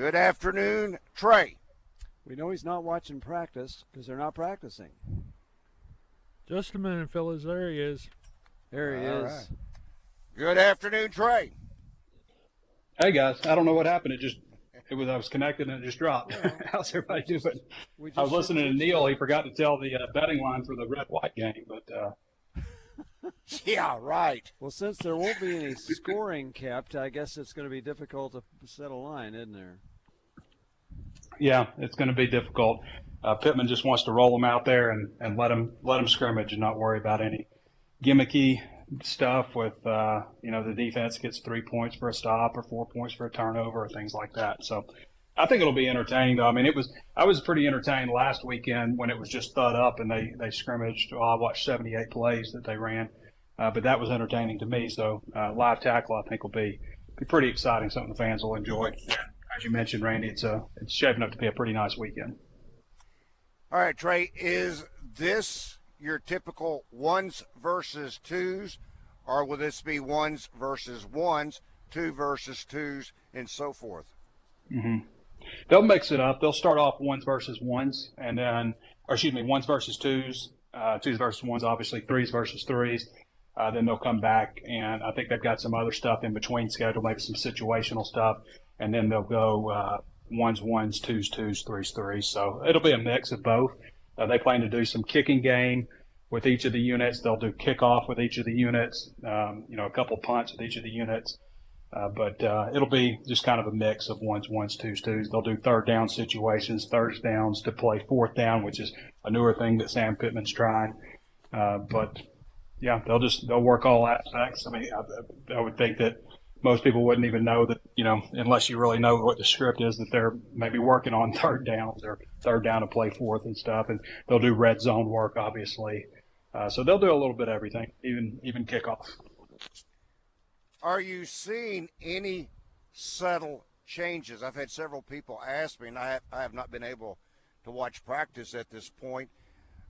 Good afternoon, Trey. We know he's not watching practice because they're not practicing. Just a minute, fellas. There he is. There he All is. right. Good afternoon, Trey. Hey guys, I don't know what happened. It just it was I was connected and it just dropped. How's everybody doing? We I was just- listening to Neil. He forgot to tell the uh, betting line for the red white game, but uh, Yeah, right. Well, since there won't be any scoring kept, I guess it's going to be difficult to set a line, isn't there? Yeah, it's going to be difficult. Uh, Pittman just wants to roll them out there and, and let them let them scrimmage and not worry about any gimmicky stuff with uh, you know the defense gets three points for a stop or four points for a turnover or things like that. So I think it'll be entertaining though. I mean, it was I was pretty entertained last weekend when it was just thud up and they they scrimmaged. Well, I watched 78 plays that they ran, uh, but that was entertaining to me. So uh, live tackle I think will be be pretty exciting. Something the fans will enjoy. As you mentioned, Randy, it's a it's shaping up to be a pretty nice weekend. All right, Trey, is this your typical ones versus twos, or will this be ones versus ones, two versus twos, and so forth? They'll mix it up. They'll start off ones versus ones, and then, or excuse me, ones versus twos, uh, twos versus ones, obviously threes versus threes. Uh, then they'll come back, and I think they've got some other stuff in between schedule, maybe some situational stuff, and then they'll go uh, ones, ones, twos, twos, threes, threes. So it'll be a mix of both. Uh, they plan to do some kicking game with each of the units. They'll do kickoff with each of the units. Um, you know, a couple punts with each of the units. Uh, but uh, it'll be just kind of a mix of ones, ones, twos, twos. They'll do third down situations, third downs to play fourth down, which is a newer thing that Sam Pittman's trying. Uh, but yeah, they'll just they'll work all aspects. I mean, I, I would think that most people wouldn't even know that you know unless you really know what the script is that they're maybe working on third downs or third down to play fourth and stuff, and they'll do red zone work obviously. Uh, so they'll do a little bit of everything, even even kickoff. Are you seeing any subtle changes? I've had several people ask me, and I have, I have not been able to watch practice at this point.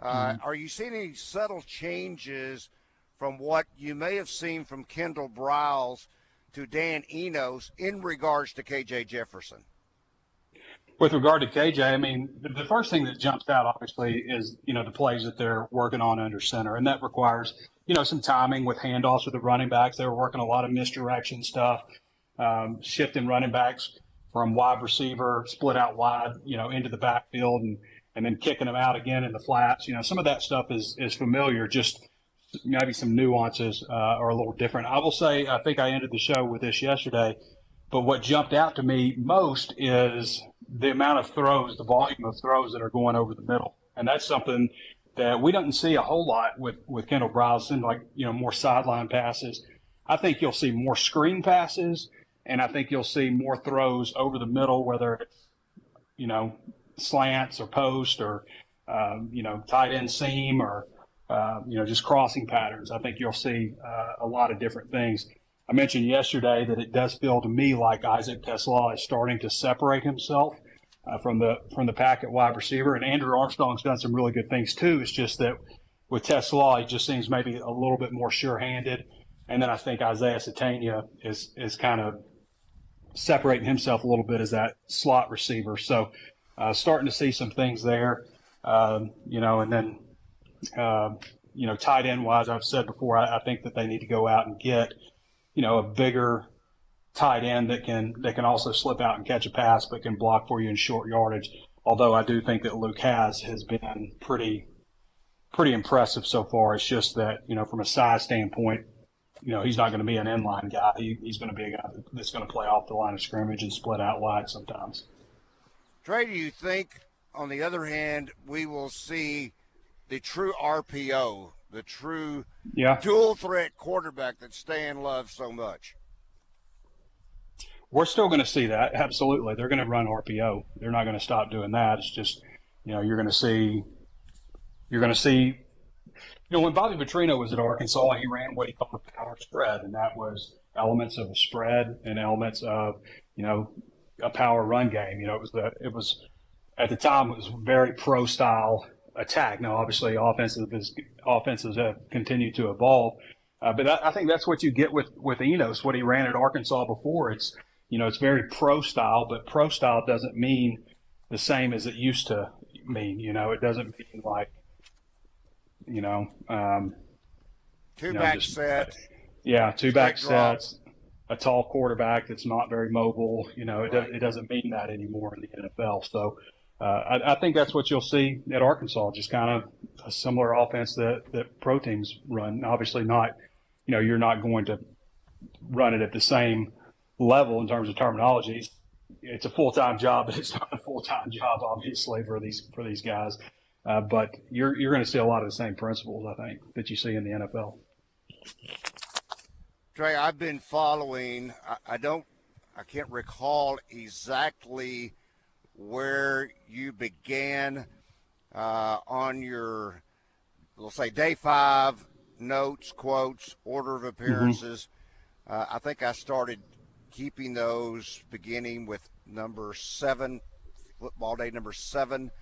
Uh, Are you seeing any subtle changes from what you may have seen from Kendall Briles to Dan Enos in regards to KJ Jefferson? With regard to KJ, I mean, the, first thing that jumps out, obviously, is, you know, the plays that they're working on under center. And that requires, you know, some timing with handoffs with the running backs. They were working a lot of misdirection stuff, um, shifting running backs from wide receiver, split out wide, you know, into the backfield and, and then kicking them out again in the flats. You know, some of that stuff is, is familiar, just maybe some nuances uh, are a little different. I will say, I think I ended the show with this yesterday. But what jumped out to me most is the amount of throws, the volume of throws that are going over the middle. And that's something that we don't see a whole lot with, with Kendall Browson, like, you know, more sideline passes. I think you'll see more screen passes, and I think you'll see more throws over the middle, whether it's, you know, slants or post or, um, you know, tight end seam or, uh, you know, just crossing patterns. I think you'll see uh, a lot of different things. I mentioned yesterday that it does feel to me like Isaac TeSlaa is starting to separate himself uh, from the from the pack at wide receiver, and Andrew Armstrong's done some really good things too. It's just that with TeSlaa, he just seems maybe a little bit more sure-handed, and then I think Isaiah Sategna is is kind of separating himself a little bit as that slot receiver. So uh, starting to see some things there, um, you know, and then uh, you know tight end wise, I've said before, I, I think that they need to go out and get you know, a bigger tight end that can that can also slip out and catch a pass, but can block for you in short yardage. Although I do think that Luke has has been pretty pretty impressive so far. It's just that you know, from a size standpoint, you know, he's not going to be an inline guy. He, he's going to be a guy that's going to play off the line of scrimmage and split out wide sometimes. Trey, do you think on the other hand, we will see the true RPO, the true Yeah. dual threat quarterback that Stan loves so much. We're still going to see that. Absolutely. They're going to run RPO. They're not going to stop doing that. It's just, you know, you're going to see, you're going to see, you know, when Bobby Petrino was at Arkansas, he ran what he called a power spread, and that was elements of a spread and elements of, you know, a power run game. You know, it was the, it was, at the time, it was very pro style attack. Now, obviously, offensive is, offenses have continued to evolve. Uh, but I, I think that's what you get with, with Enos, what he ran at Arkansas before. It's, you know, it's very pro style, but pro style doesn't mean the same as it used to mean. You know, it doesn't mean like, you know, um, Two you know, back just- set. yeah, two back sets, a tall quarterback that's not very mobile. You know, it, does, it doesn't mean that anymore in the NFL. So uh, I, I think that's what you'll see at Arkansas, just kind of a similar offense that, that pro teams run. Obviously, not, you know, you're not going to run it at the same level in terms of terminology. It's a full time job, but it's not a full time job, obviously, for these for these guys. Uh, but you're you're going to see a lot of the same principles, I think, that you see in the NFL. Trey, I've been following. I, I don't. I can't recall exactly where you began uh, on your, let's say, day five notes, quotes, order of appearances. Uh, I think I started keeping those beginning with number seven, football day number seven.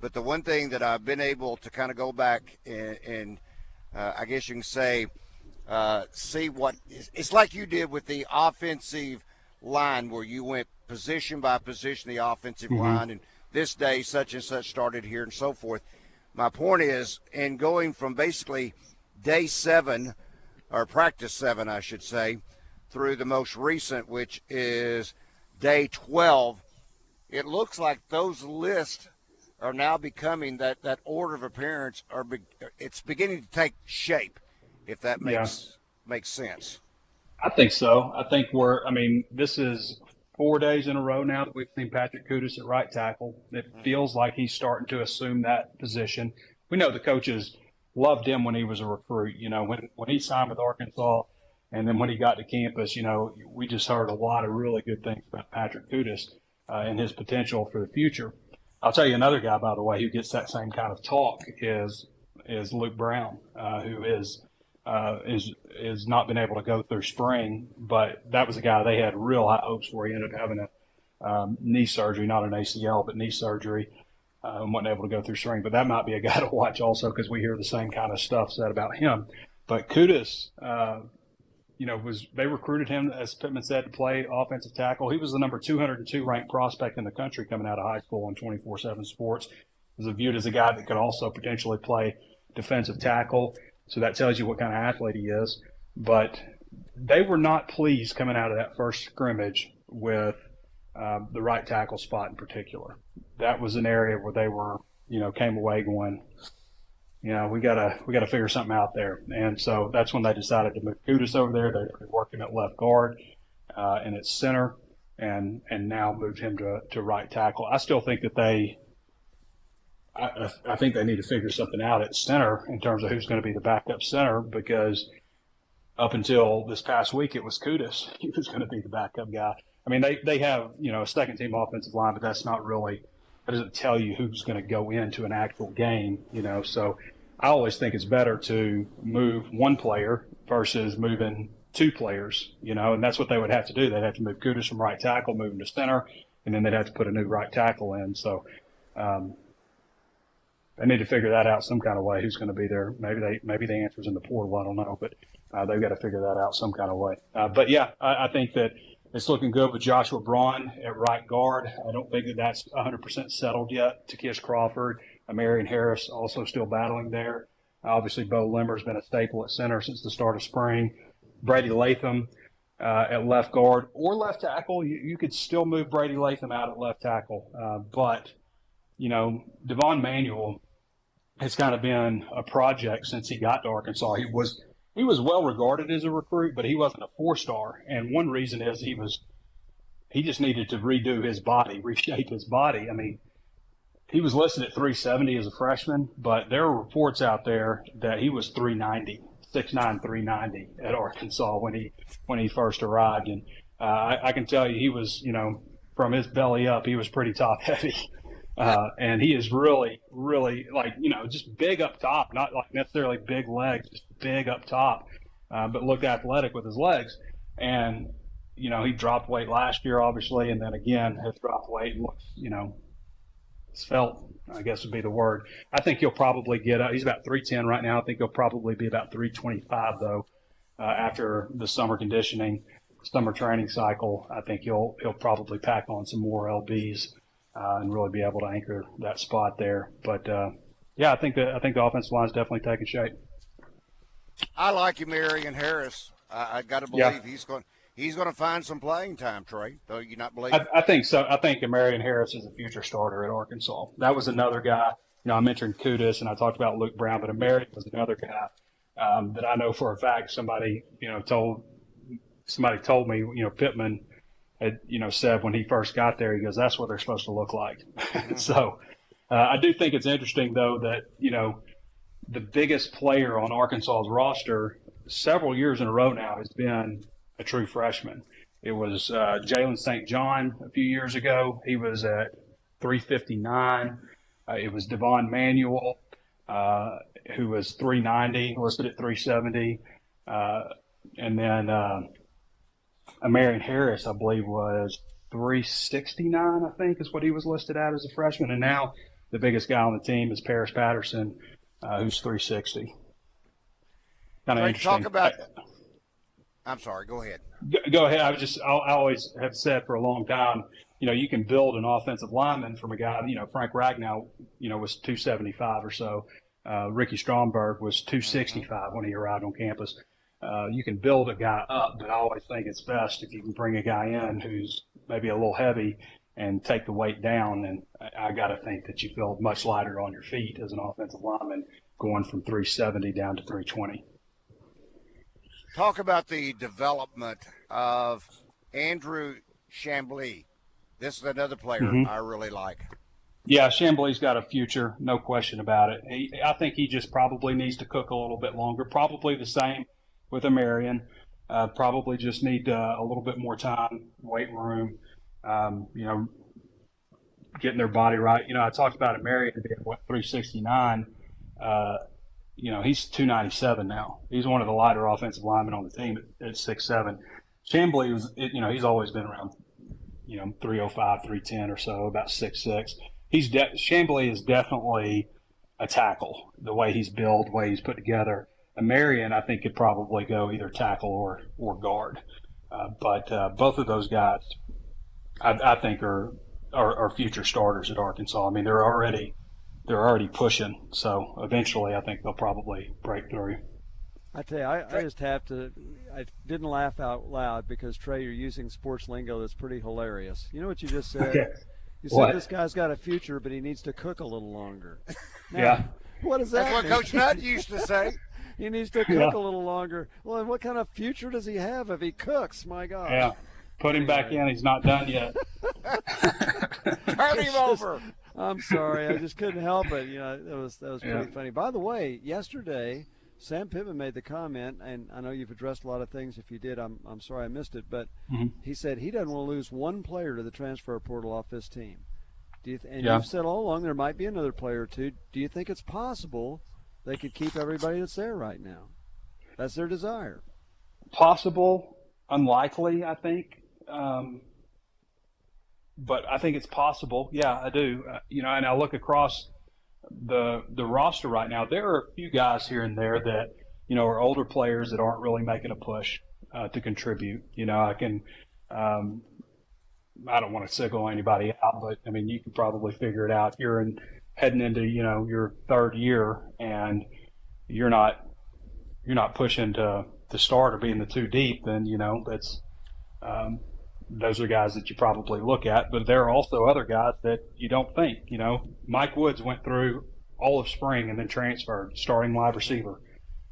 But the one thing that I've been able to kind of go back and, and uh, I guess you can say, uh, see what it's like you did with the offensive line where you went position by position the offensive mm-hmm. line and this day such and such started here and so forth my point is in going from basically day seven or practice seven i should say through the most recent which is day 12 it looks like those lists are now becoming that that order of appearance are be, it's beginning to take shape if that Yeah. makes makes sense I think so. I think we're. I mean, this is four days in a row now that we've seen Patrick Kutas at right tackle. It feels like he's starting to assume that position. We know the coaches loved him when he was a recruit. You know, when when he signed with Arkansas, and then when he got to campus, you know, we just heard a lot of really good things about Patrick Kutas uh, and his potential for the future. I'll tell you another guy, by the way, who gets that same kind of talk is is Luke Brown, uh, who is uh, is is not been able to go through spring, but that was a guy they had real high hopes for. He ended up having a um, knee surgery, not an ACL, but knee surgery, uh, and wasn't able to go through spring. But that might be a guy to watch also because we hear the same kind of stuff said about him. But Kutas, uh, you know, was they recruited him as Pittman said to play offensive tackle. He was the number 202 ranked prospect in the country coming out of high school on 24/7 Sports. Was viewed as a guy that could also potentially play defensive tackle. So that tells you what kind of athlete he is. But they were not pleased coming out of that first scrimmage with um, the right tackle spot in particular. That was an area where they were, you know, came away going, you know, we gotta we gotta figure something out there. And so that's when they decided to move Kutas over there. They were working at left guard uh, and at center, and and now moved him to to right tackle. I still think that they I, I- think they need to figure something out at center in terms of who's going to be the backup center because up until this past week it was Kutas. He was going to be the backup guy. I mean, they, they have, you know, a second team offensive line, but that's not really, that doesn't tell you who's going to go into an actual game, you know. So I always think it's better to move one player versus moving two players, you know, and that's what they would have to do. They'd have to move Kutas from right tackle, move him to center, and then they'd have to put a new right tackle in. So, um, they need to figure that out some kind of way. Who's going to be there? Maybe they maybe the answer's in the portal. I don't know, but uh, they've got to figure that out some kind of way. Uh, but yeah, I, I think that it's looking good with Joshua Braun at right guard. I don't think that that's 100% settled yet. Takish Crawford, Marion Harris also still battling there. Obviously, Beaux Limmer's been a staple at center since the start of spring. Brady Latham uh, at left guard or left tackle. You, you could still move Brady Latham out at left tackle, uh, but you know, Devon Manuel has kind of been a project since he got to Arkansas. He was he was well regarded as a recruit, but he wasn't a four star. And one reason is he was he just needed to redo his body, reshape his body. I mean, he was listed at 370 as a freshman, but there are reports out there that he was 390, 6'9", 390 at Arkansas when he when he first arrived, and uh, I, I can tell you he was, you know, from his belly up, he was pretty top heavy. Uh, and he is really, really like, you know, just big up top, not like necessarily big legs, just big up top, uh, but looked athletic with his legs. And, you know, he dropped weight last year, obviously, and then again has dropped weight and looks, you know, felt, I guess would be the word. I think he'll probably get up. He's about 310 right now. I think he'll probably be about 325, though, uh, after the summer conditioning, summer training cycle. I think he'll, he'll probably pack on some more LBs uh, and really be able to anchor that spot there. But uh, yeah, I think that I think the offensive line is definitely taking shape. I like you, Marion Harris. I, I got to believe yeah. he's going. He's going to find some playing time, Trey. Do you not believe? I, I think so. I think Marion Harris is a future starter at Arkansas. That was another guy. You know, I mentioned Kutas and I talked about Luke Brown, but Marion was another guy um, that I know for a fact somebody you know told somebody told me you know Pittman had, you know, said when he first got there, he goes, that's what they're supposed to look like. Mm-hmm. so uh, I do think it's interesting, though, that, you know, the biggest player on Arkansas's roster several years in a row now has been a true freshman. It was uh, Jalen St. John a few years ago. He was at 359. Uh, it was Devon Manuel, uh, who was 390, listed at 370. Uh, and then Marion Harris, I believe, was 369, I think, is what he was listed at as a freshman. And now the biggest guy on the team is Paris Patterson, uh, who's 360. Kind of interesting. Talk about. I'm sorry. Go ahead. Go, go ahead. I was just. I, I always have said for a long time. You know, you can build an offensive lineman from a guy. You know, Frank Ragnow. You know, was 275 or so. Uh, Ricky Stromberg was 265 when he arrived on campus uh, you can build a guy up, but I always think it's best if you can bring a guy in who's maybe a little heavy and take the weight down. And I, I got to think that you feel much lighter on your feet as an offensive lineman going from 370 down to 320. Talk about the development of Andrew Chamblee. This is another player mm-hmm. I really like. Yeah, Chamblee's got a future, no question about it. He, I think he just probably needs to cook a little bit longer, probably the same with a Marion. Uh, probably just need uh, a little bit more time, weight room, um, you know, getting their body right. You know, I talked about a Marion being what 369. Uh, you know, he's 297 now. He's one of the lighter offensive linemen on the team at, at six seven. Chamblee was, you know, he's always been around, you know, 305, 310 or so, about six six. He's de- Chamblee is definitely a tackle. The way he's built, the way he's put together. Marion, I think, could probably go either tackle or or guard. Uh, but uh, both of those guys, I, I think, are, are, are future starters at Arkansas. I mean, they're already they're already pushing. So eventually, I think they'll probably break through. I tell you, I, I just have to. I didn't laugh out loud because Trey, you're using sports lingo that's pretty hilarious. You know what you just said? Okay. You said what? this guy's got a future, but he needs to cook a little longer. Now, yeah. What is that? That's what Coach Nutt used to say. He needs to cook yeah. a little longer. Well, and what kind of future does he have if he cooks? My God. Yeah. Put him back in. He's not done yet. Turn him over. I'm sorry. I just couldn't help it. You know, that was that was pretty yeah. funny. By the way, yesterday Sam Pittman made the comment, and I know you've addressed a lot of things. If you did, I'm I'm sorry I missed it, but mm-hmm. he said he doesn't want to lose one player to the transfer portal off this team. Do you th- and yeah. you've said all along there might be another player or two. Do you think it's possible they could keep everybody that's there right now. That's their desire. Possible, unlikely, I think. Um, but I think it's possible. Yeah, I do. Uh, you know, and I look across the the roster right now. There are a few guys here and there that you know are older players that aren't really making a push uh, to contribute. You know, I can. Um, I don't want to single anybody out, but I mean, you can probably figure it out. You're in heading into you know your third year and you're not you're not pushing to the start or being the two deep, then you know that's um, those are guys that you probably look at. But there are also other guys that you don't think. You know, Mike Woods went through all of spring and then transferred, starting wide receiver.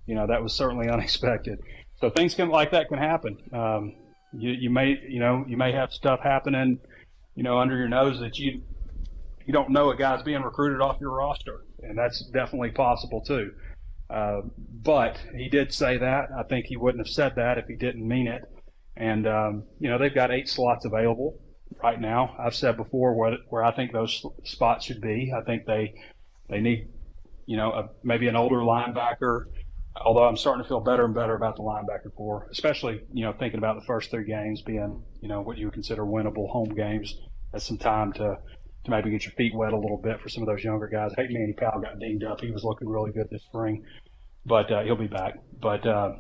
You know, that was certainly unexpected. So things can like that can happen. Um, you, you may you know you may have stuff happening, you know, under your nose that you you don't know a guy's being recruited off your roster, and that's definitely possible too. Uh, but he did say that. I think he wouldn't have said that if he didn't mean it. And um, you know they've got eight slots available right now. I've said before where where I think those spots should be. I think they they need you know a, maybe an older linebacker. Although I'm starting to feel better and better about the linebacker corps, especially you know thinking about the first three games being you know what you would consider winnable home games. That's some time to to maybe get your feet wet a little bit for some of those younger guys. Hey, Manny Powell got dinged up. He was looking really good this spring, but uh, he'll be back. But uh,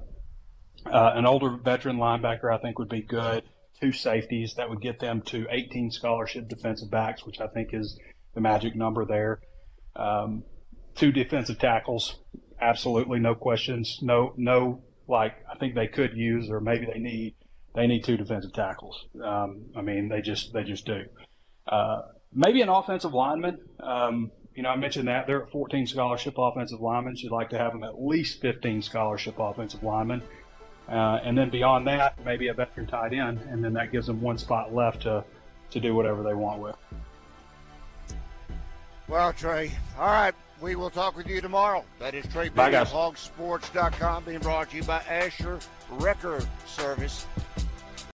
uh, an older veteran linebacker, I think, would be good. Two safeties that would get them to 18 scholarship defensive backs, which I think is the magic number there. Um, two defensive tackles, absolutely no questions. No, no, like I think they could use or maybe they need. They need two defensive tackles. Um, I mean, they just they just do. Uh, maybe an offensive lineman. Um, you know, I mentioned that they're at 14 scholarship offensive linemen. You'd like to have them at least 15 scholarship offensive linemen. Uh, and then beyond that, maybe a veteran tight end, and then that gives them one spot left to, to do whatever they want with. Well, Trey, all right, we will talk with you tomorrow. That is Trey Biddy of HawgSports.com, being brought to you by Asher Wrecker Service.